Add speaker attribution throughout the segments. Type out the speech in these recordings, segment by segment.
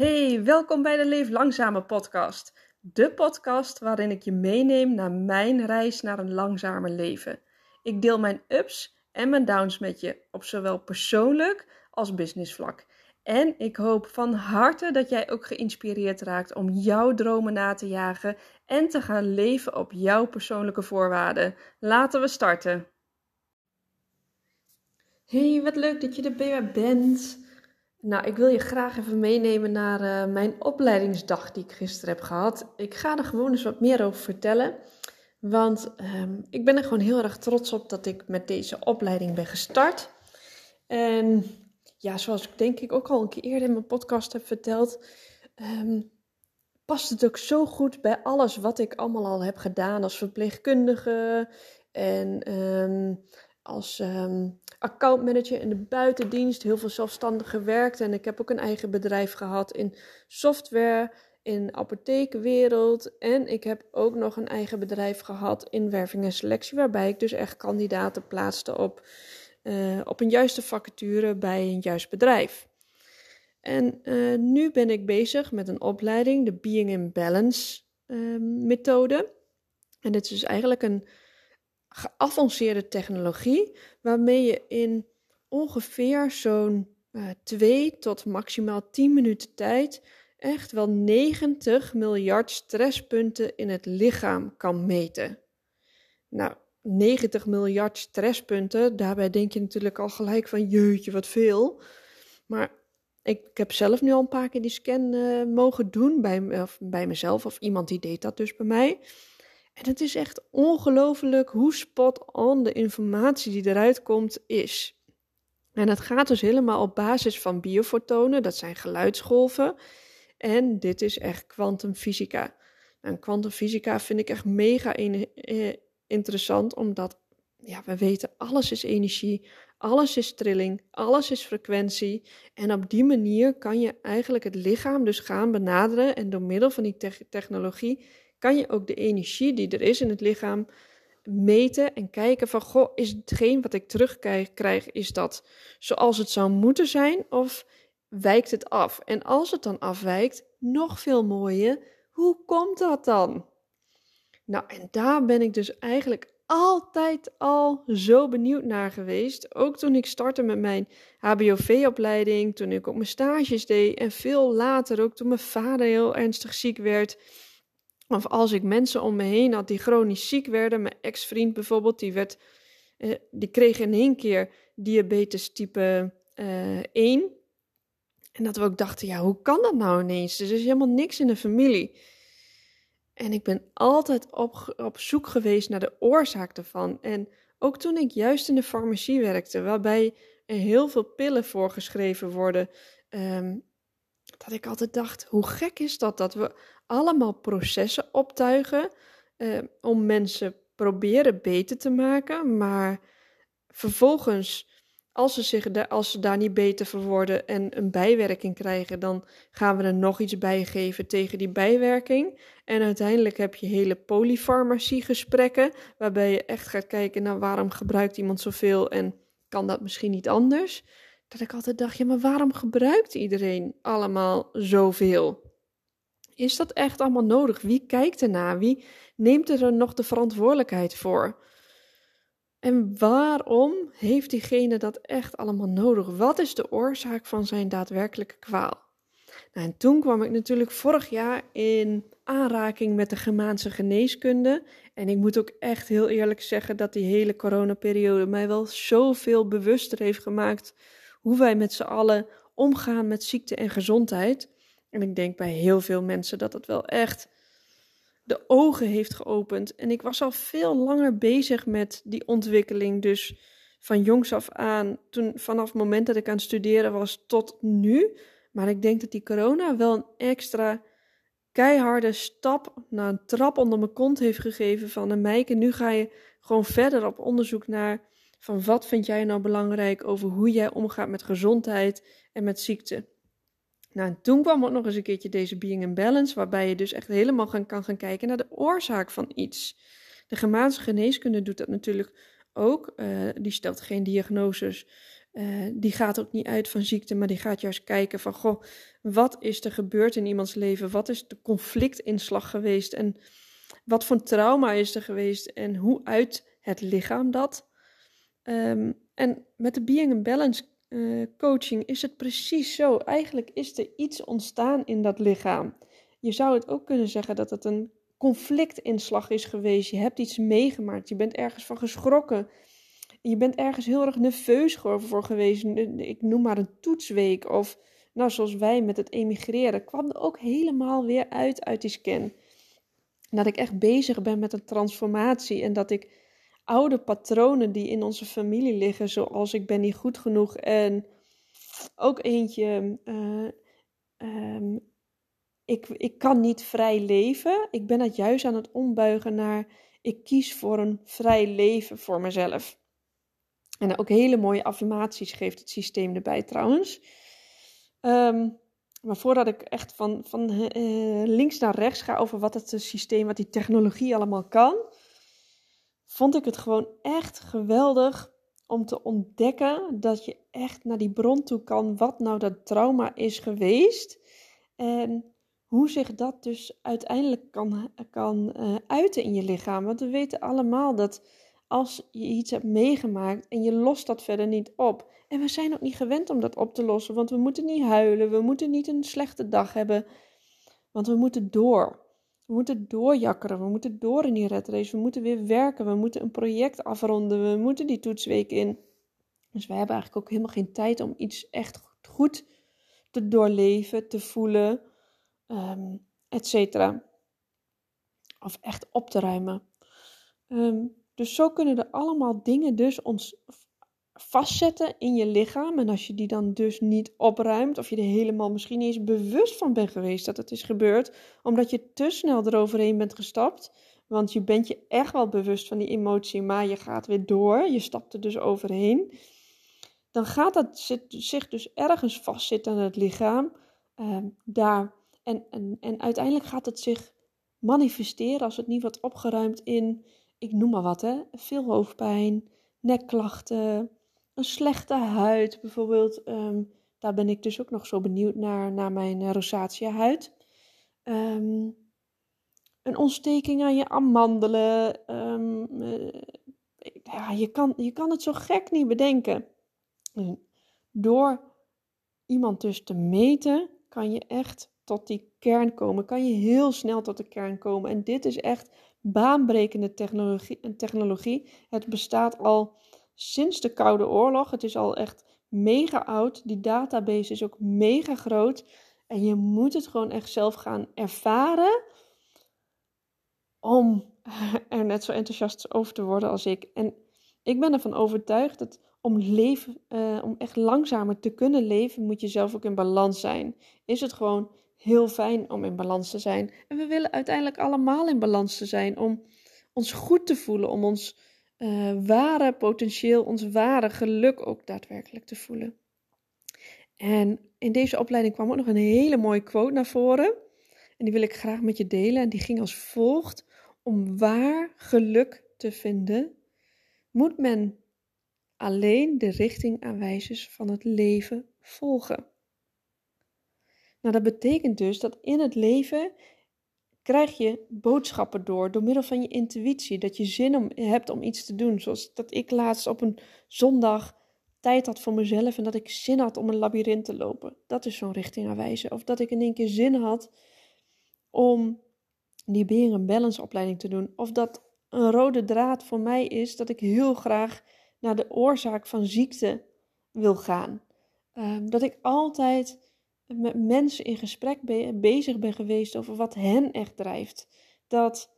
Speaker 1: Hey, welkom bij de Leef Langzame podcast. De podcast waarin ik je meeneem naar mijn reis naar een langzamer leven. Ik deel mijn ups en mijn downs met je op zowel persoonlijk als businessvlak. En ik hoop van harte dat jij ook geïnspireerd raakt om jouw dromen na te jagen en te gaan leven op jouw persoonlijke voorwaarden. Laten we starten. Hey, wat leuk dat je erbij bent. Nou, ik wil je graag even meenemen naar uh, mijn opleidingsdag die ik gisteren heb gehad. Ik ga er gewoon eens wat meer over vertellen. Want um, ik ben er gewoon heel erg trots op dat ik met deze opleiding ben gestart. En ja, zoals ik denk ik ook al een keer eerder in mijn podcast heb verteld, um, past het ook zo goed bij alles wat ik allemaal al heb gedaan als verpleegkundige en um, als um, accountmanager in de buitendienst, heel veel zelfstandig gewerkt. En ik heb ook een eigen bedrijf gehad in software, in apothekenwereld. En ik heb ook nog een eigen bedrijf gehad in werving en selectie, waarbij ik dus echt kandidaten plaatste op, uh, op een juiste vacature bij een juist bedrijf. En uh, nu ben ik bezig met een opleiding, de Being in Balance uh, methode. En dit is dus eigenlijk een geavanceerde technologie waarmee je in ongeveer zo'n uh, 2 tot maximaal 10 minuten tijd echt wel 90 miljard stresspunten in het lichaam kan meten. Nou, 90 miljard stresspunten, daarbij denk je natuurlijk al gelijk van jeutje, wat veel. Maar ik, heb zelf nu al een paar keer die scan uh, mogen doen bij, of bij mezelf, of iemand die deed dat dus bij mij. En het is echt ongelooflijk hoe spot on de informatie die eruit komt is. En het gaat dus helemaal op basis van biofotonen, dat zijn geluidsgolven. En dit is echt kwantumfysica. En kwantumfysica vind ik echt mega eh, interessant, omdat ja, we weten alles is energie, alles is trilling, alles is frequentie. En op die manier kan je eigenlijk het lichaam dus gaan benaderen en door middel van die te technologie kan je ook de energie die er is in het lichaam meten en kijken van, goh, is hetgeen wat ik terugkrijg, is dat zoals het zou moeten zijn of wijkt het af? En als het dan afwijkt, nog veel mooier, hoe komt dat dan? Nou, en daar ben ik dus eigenlijk altijd al zo benieuwd naar geweest. Ook toen ik startte met mijn HBOV-opleiding, toen ik op mijn stages deed en veel later ook toen mijn vader heel ernstig ziek werd. Of als ik mensen om me heen had die chronisch ziek werden, mijn ex-vriend bijvoorbeeld, die, werd, eh, die kreeg in één keer diabetes type eh, 1. En dat we ook dachten, ja, hoe kan dat nou ineens? Er is helemaal niks in de familie. En ik ben altijd op, op zoek geweest naar de oorzaak ervan. En ook toen ik juist in de farmacie werkte, waarbij er heel veel pillen voorgeschreven worden, um, dat ik altijd dacht, hoe gek is dat dat we allemaal processen optuigen uh, om mensen proberen beter te maken, maar vervolgens als ze, zich daar, als ze daar niet beter voor worden en een bijwerking krijgen, dan gaan we er nog iets bij geven tegen die bijwerking. En uiteindelijk heb je hele polyfarmacie gesprekken, waarbij je echt gaat kijken naar waarom gebruikt iemand zoveel en kan dat misschien niet anders. Dat ik altijd dacht, ja, maar waarom gebruikt iedereen allemaal zoveel? Is dat echt allemaal nodig? Wie kijkt ernaar? Wie neemt er nog de verantwoordelijkheid voor? En waarom heeft diegene dat echt allemaal nodig? Wat is de oorzaak van zijn daadwerkelijke kwaal? Nou, en toen kwam ik natuurlijk vorig jaar in aanraking met de Germaanse geneeskunde. En ik moet ook echt heel eerlijk zeggen dat die hele coronaperiode mij wel zoveel bewuster heeft gemaakt hoe wij met z'n allen omgaan met ziekte en gezondheid. En ik denk bij heel veel mensen dat dat wel echt de ogen heeft geopend. En ik was al veel langer bezig met die ontwikkeling. Dus van jongs af aan, toen, vanaf het moment dat ik aan het studeren was tot nu. Maar ik denk dat die corona wel een extra keiharde stap naar een trap onder mijn kont heeft gegeven van een meike. Nu ga je gewoon verder op onderzoek naar van wat vind jij nou belangrijk over hoe jij omgaat met gezondheid en met ziekte. Nou, en toen kwam ook nog eens een keertje deze Being in Balance, waarbij je dus echt helemaal gaan, kan gaan kijken naar de oorzaak van iets. De Germaanse geneeskunde doet dat natuurlijk ook. Uh, die stelt geen diagnoses die gaat ook niet uit van ziekte, maar die gaat juist kijken van, goh, wat is er gebeurd in iemands leven? Wat is de conflictinslag geweest? En wat voor trauma is er geweest? En hoe uit het lichaam dat? Ehm, en met de Being and Balance uh, coaching is het precies zo. Eigenlijk is er iets ontstaan in dat lichaam. Je zou het ook kunnen zeggen dat het een conflictinslag is geweest. Je hebt iets meegemaakt. Je bent ergens van geschrokken. Je bent ergens heel erg nerveus voor geweest. Ik noem maar een toetsweek. Of nou, zoals wij met het emigreren. kwam er ook helemaal weer uit uit die scan. Dat ik echt bezig ben met een transformatie. En dat ik oude patronen die in onze familie liggen. Zoals ik ben niet goed genoeg. En ook eentje. Uh, ik, ik kan niet vrij leven. Ik ben het juist aan het ombuigen naar ik kies voor een vrij leven voor mezelf. En ook hele mooie affirmaties geeft het systeem erbij trouwens. Ehm, maar voordat ik echt van, van uh, links naar rechts ga over wat het systeem, wat die technologie allemaal kan, vond ik het gewoon echt geweldig om te ontdekken dat je echt naar die bron toe kan, wat nou dat trauma is geweest. En hoe zich dat dus uiteindelijk kan, kan uh, uiten in je lichaam. Want we weten allemaal dat als je iets hebt meegemaakt en je lost dat verder niet op. En we zijn ook niet gewend om dat op te lossen, want we moeten niet huilen, we moeten niet een slechte dag hebben, want we moeten door. We moeten doorjakkeren, we moeten door in die red race, we moeten weer werken, we moeten een project afronden, we moeten die toetsweek in. Dus we hebben eigenlijk ook helemaal geen tijd om iets echt goed te doorleven, te voelen, um, et cetera. Of echt op te ruimen. Ehm, dus zo kunnen er allemaal dingen dus ons vastzetten in je lichaam. En als je die dan dus niet opruimt, of je er helemaal misschien niet eens bewust van bent geweest dat het is gebeurd, omdat je te snel eroverheen bent gestapt. Want je bent je echt wel bewust van die emotie, maar je gaat weer door. Je stapt er dus overheen. Dan gaat dat zich dus ergens vastzitten aan het lichaam. Ehm, daar en, en, en uiteindelijk gaat het zich manifesteren als het niet wordt opgeruimd in, ik noem maar wat, hè, veel hoofdpijn, nekklachten, een slechte huid bijvoorbeeld. Ehm, daar ben ik dus ook nog zo benieuwd naar, naar mijn uh, rosacea huid. Ehm, een ontsteking aan je amandelen. Um, ja, je, kan, je kan het zo gek niet bedenken. Door iemand dus te meten, kan je echt tot die kern komen. Kan je heel snel tot de kern komen. En dit is echt baanbrekende technologie. technologie. Het bestaat al sinds de Koude Oorlog. Het is al echt mega oud. Die database is ook mega groot. En je moet het gewoon echt zelf gaan ervaren om er net zo enthousiast over te worden als ik. En ik ben ervan overtuigd dat om, leven, uh, om echt langzamer te kunnen leven, moet je zelf ook in balans zijn. Is het gewoon heel fijn om in balans te zijn. En we willen uiteindelijk allemaal in balans te zijn om ons goed te voelen, om ons uh, ware potentieel, ons ware geluk ook daadwerkelijk te voelen. En in deze opleiding kwam ook nog een hele mooie quote naar voren. En die wil ik graag met je delen. En die ging als volgt: Om waar geluk te vinden, moet men alleen de richting aanwijzers van het leven volgen. Nou, dat betekent dus dat in het leven krijg je boodschappen door, door middel van je intuïtie, dat je zin om, hebt om iets te doen. Zoals dat ik laatst op een zondag tijd had voor mezelf en dat ik zin had om een labyrint te lopen. Dat is zo'n richting aanwijzen. Of dat ik in één keer zin had om die beer- en balance opleiding te doen. Of dat een rode draad voor mij is dat ik heel graag naar de oorzaak van ziekte wil gaan. Ehm, dat ik altijd met mensen in gesprek bezig ben geweest over wat hen echt drijft. Dat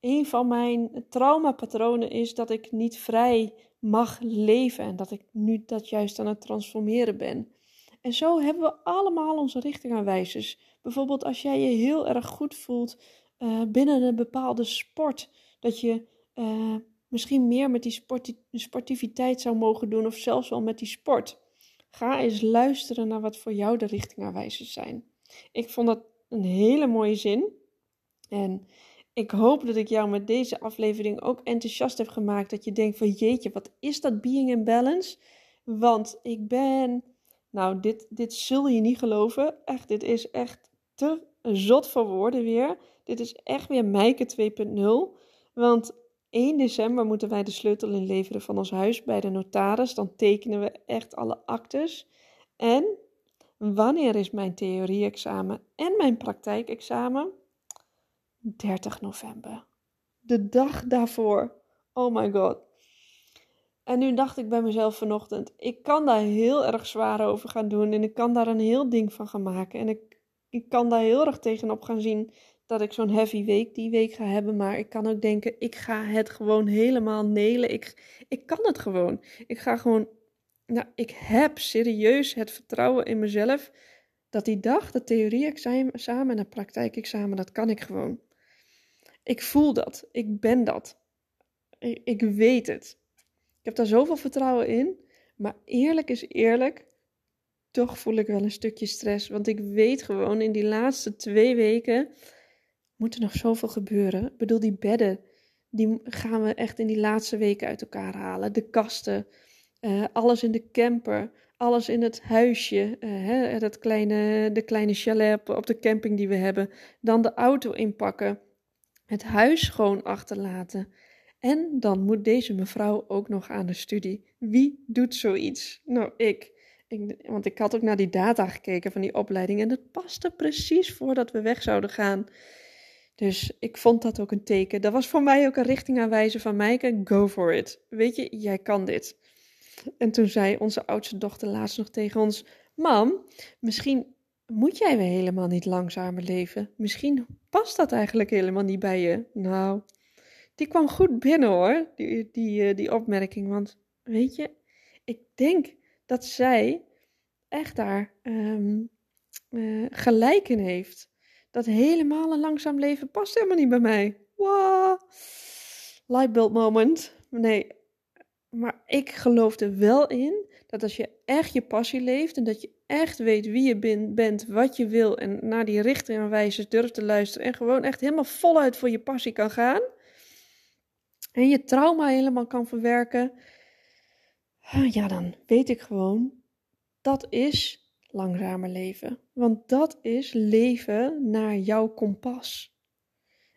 Speaker 1: een van mijn traumapatronen is dat ik niet vrij mag leven en dat ik nu dat juist aan het transformeren ben. En zo hebben we allemaal onze richtingaanwijzers. Bijvoorbeeld als jij je heel erg goed voelt uh, binnen een bepaalde sport, dat je uh, misschien meer met die sportiviteit zou mogen doen of zelfs wel met die sport. Ga eens luisteren naar wat voor jou de richtingaanwijzers zijn. Ik vond dat een hele mooie zin. En ik hoop dat ik jou met deze aflevering ook enthousiast heb gemaakt. Dat je denkt van jeetje, wat is dat being in balance? Want ik ben, nou, dit, dit zul je niet geloven. Echt, dit is echt te zot voor woorden weer. Dit is echt weer Mijke 2.0. Want 1 december moeten wij de sleutel inleveren van ons huis bij de notaris. Dan tekenen we echt alle actes. En wanneer is mijn theorie-examen en mijn praktijkexamen? 30 november. De dag daarvoor. Oh my god. En nu dacht ik bij mezelf vanochtend, ik kan daar heel erg zwaar over gaan doen en ik kan daar een heel ding van gaan maken. En ik, ik kan daar heel erg tegenop gaan zien dat ik zo'n heavy week die week ga hebben. Maar ik kan ook denken, ik ga het gewoon helemaal nelen. Ik, ik kan het gewoon. Ik ga gewoon, nou, ik heb serieus het vertrouwen in mezelf dat die dag, de theorie-examen en het praktijkexamen, dat kan ik gewoon. Ik voel dat. Ik ben dat. Ik, ik weet het. Ik heb daar zoveel vertrouwen in. Maar eerlijk is eerlijk, toch voel ik wel een stukje stress. Want ik weet gewoon, in die laatste twee weken moet er nog zoveel gebeuren. Ik bedoel, die bedden, die gaan we echt in die laatste weken uit elkaar halen. De kasten, uh, alles in de camper, alles in het huisje, uh, hè, dat kleine, de kleine chalet op de camping die we hebben. Dan de auto inpakken het huis schoon achterlaten. En dan moet deze mevrouw ook nog aan de studie. Wie doet zoiets? Nou, ik. Want ik had ook naar die data gekeken van die opleiding en het paste precies voordat we weg zouden gaan. Dus ik vond dat ook een teken. Dat was voor mij ook een richting aanwijzen van Mijke, go for it. Weet je, jij kan dit. En toen zei onze oudste dochter laatst nog tegen ons: Mam, misschien moet jij weer helemaal niet langzamer leven? Misschien past dat eigenlijk helemaal niet bij je. Nou, die kwam goed binnen hoor, die, die, eh, die opmerking. Want weet je, ik denk dat zij echt daar um, uh, gelijk in heeft. Dat helemaal een langzaam leven past helemaal niet bij mij. Wow. Lightbulb moment. Nee, maar ik geloof er wel in dat als je echt je passie leeft en dat je echt weet wie je bent, wat je wil en naar die richting en wijze durft te luisteren en gewoon echt helemaal voluit voor je passie kan gaan en je trauma helemaal kan verwerken, ja, dan weet ik gewoon, dat is langzamer leven. Want dat is leven naar jouw kompas.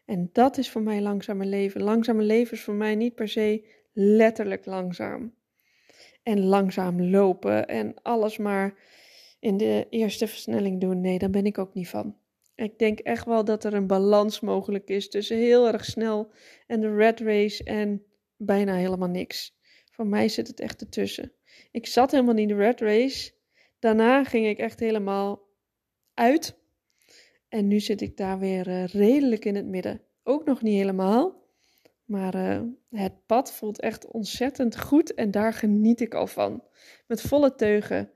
Speaker 1: En dat is voor mij langzamer leven. Langzamer leven is voor mij niet per se letterlijk langzaam. En langzaam lopen en alles maar in de eerste versnelling doen. Nee, daar ben ik ook niet van. Ik denk echt wel dat er een balans mogelijk is tussen heel erg snel en de red race en bijna helemaal niks. Voor mij zit het echt ertussen. Ik zat helemaal niet in de red race. Daarna ging ik echt helemaal uit. En nu zit ik daar weer uh, redelijk in het midden. Ook nog niet helemaal. Maar uh, het pad voelt echt ontzettend goed en daar geniet ik al van. Met volle teugen.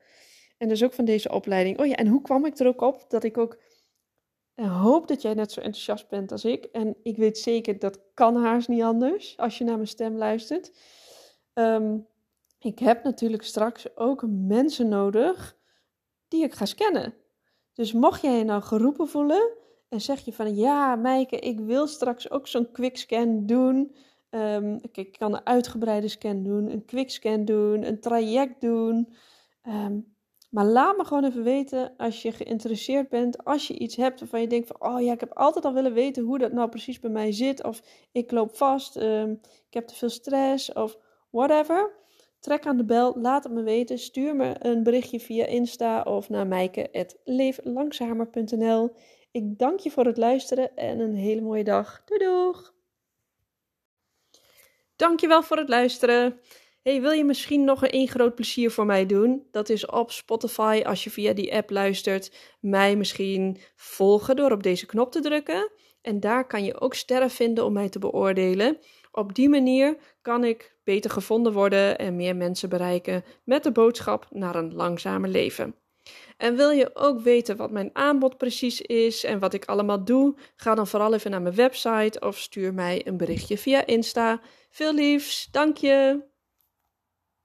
Speaker 1: En dus ook van deze opleiding. Oh ja, en hoe kwam ik er ook op dat ik ook uh, hoop dat jij net zo enthousiast bent als ik. En ik weet zeker dat kan haast niet anders als je naar mijn stem luistert. Um, ik heb natuurlijk straks ook mensen nodig die ik ga scannen. Dus mocht jij je nou geroepen voelen en zeg je van ja, Meike, ik wil straks ook zo'n quickscan doen. Um, ik kan een uitgebreide scan doen, een quickscan doen, een traject doen. Um, maar laat me gewoon even weten als je geïnteresseerd bent, als je iets hebt waarvan je denkt van, oh ja, ik heb altijd al willen weten hoe dat nou precies bij mij zit, of ik loop vast, ik heb te veel stress, of whatever. Trek aan de bel, laat het me weten. Stuur me een berichtje via Insta of naar mijke.leeflangzamer.nl. Ik dank je voor het luisteren en een hele mooie dag. Doei doeg! Dankjewel voor het luisteren. Hey, wil je misschien nog een groot plezier voor mij doen? Dat is op Spotify, als je via die app luistert, mij misschien volgen door op deze knop te drukken. En daar kan je ook sterren vinden om mij te beoordelen. Op die manier kan ik beter gevonden worden en meer mensen bereiken met de boodschap naar een langzamer leven. En wil je ook weten wat mijn aanbod precies is en wat ik allemaal doe? Ga dan vooral even naar mijn website of stuur mij een berichtje via Insta. Veel liefs, dank je!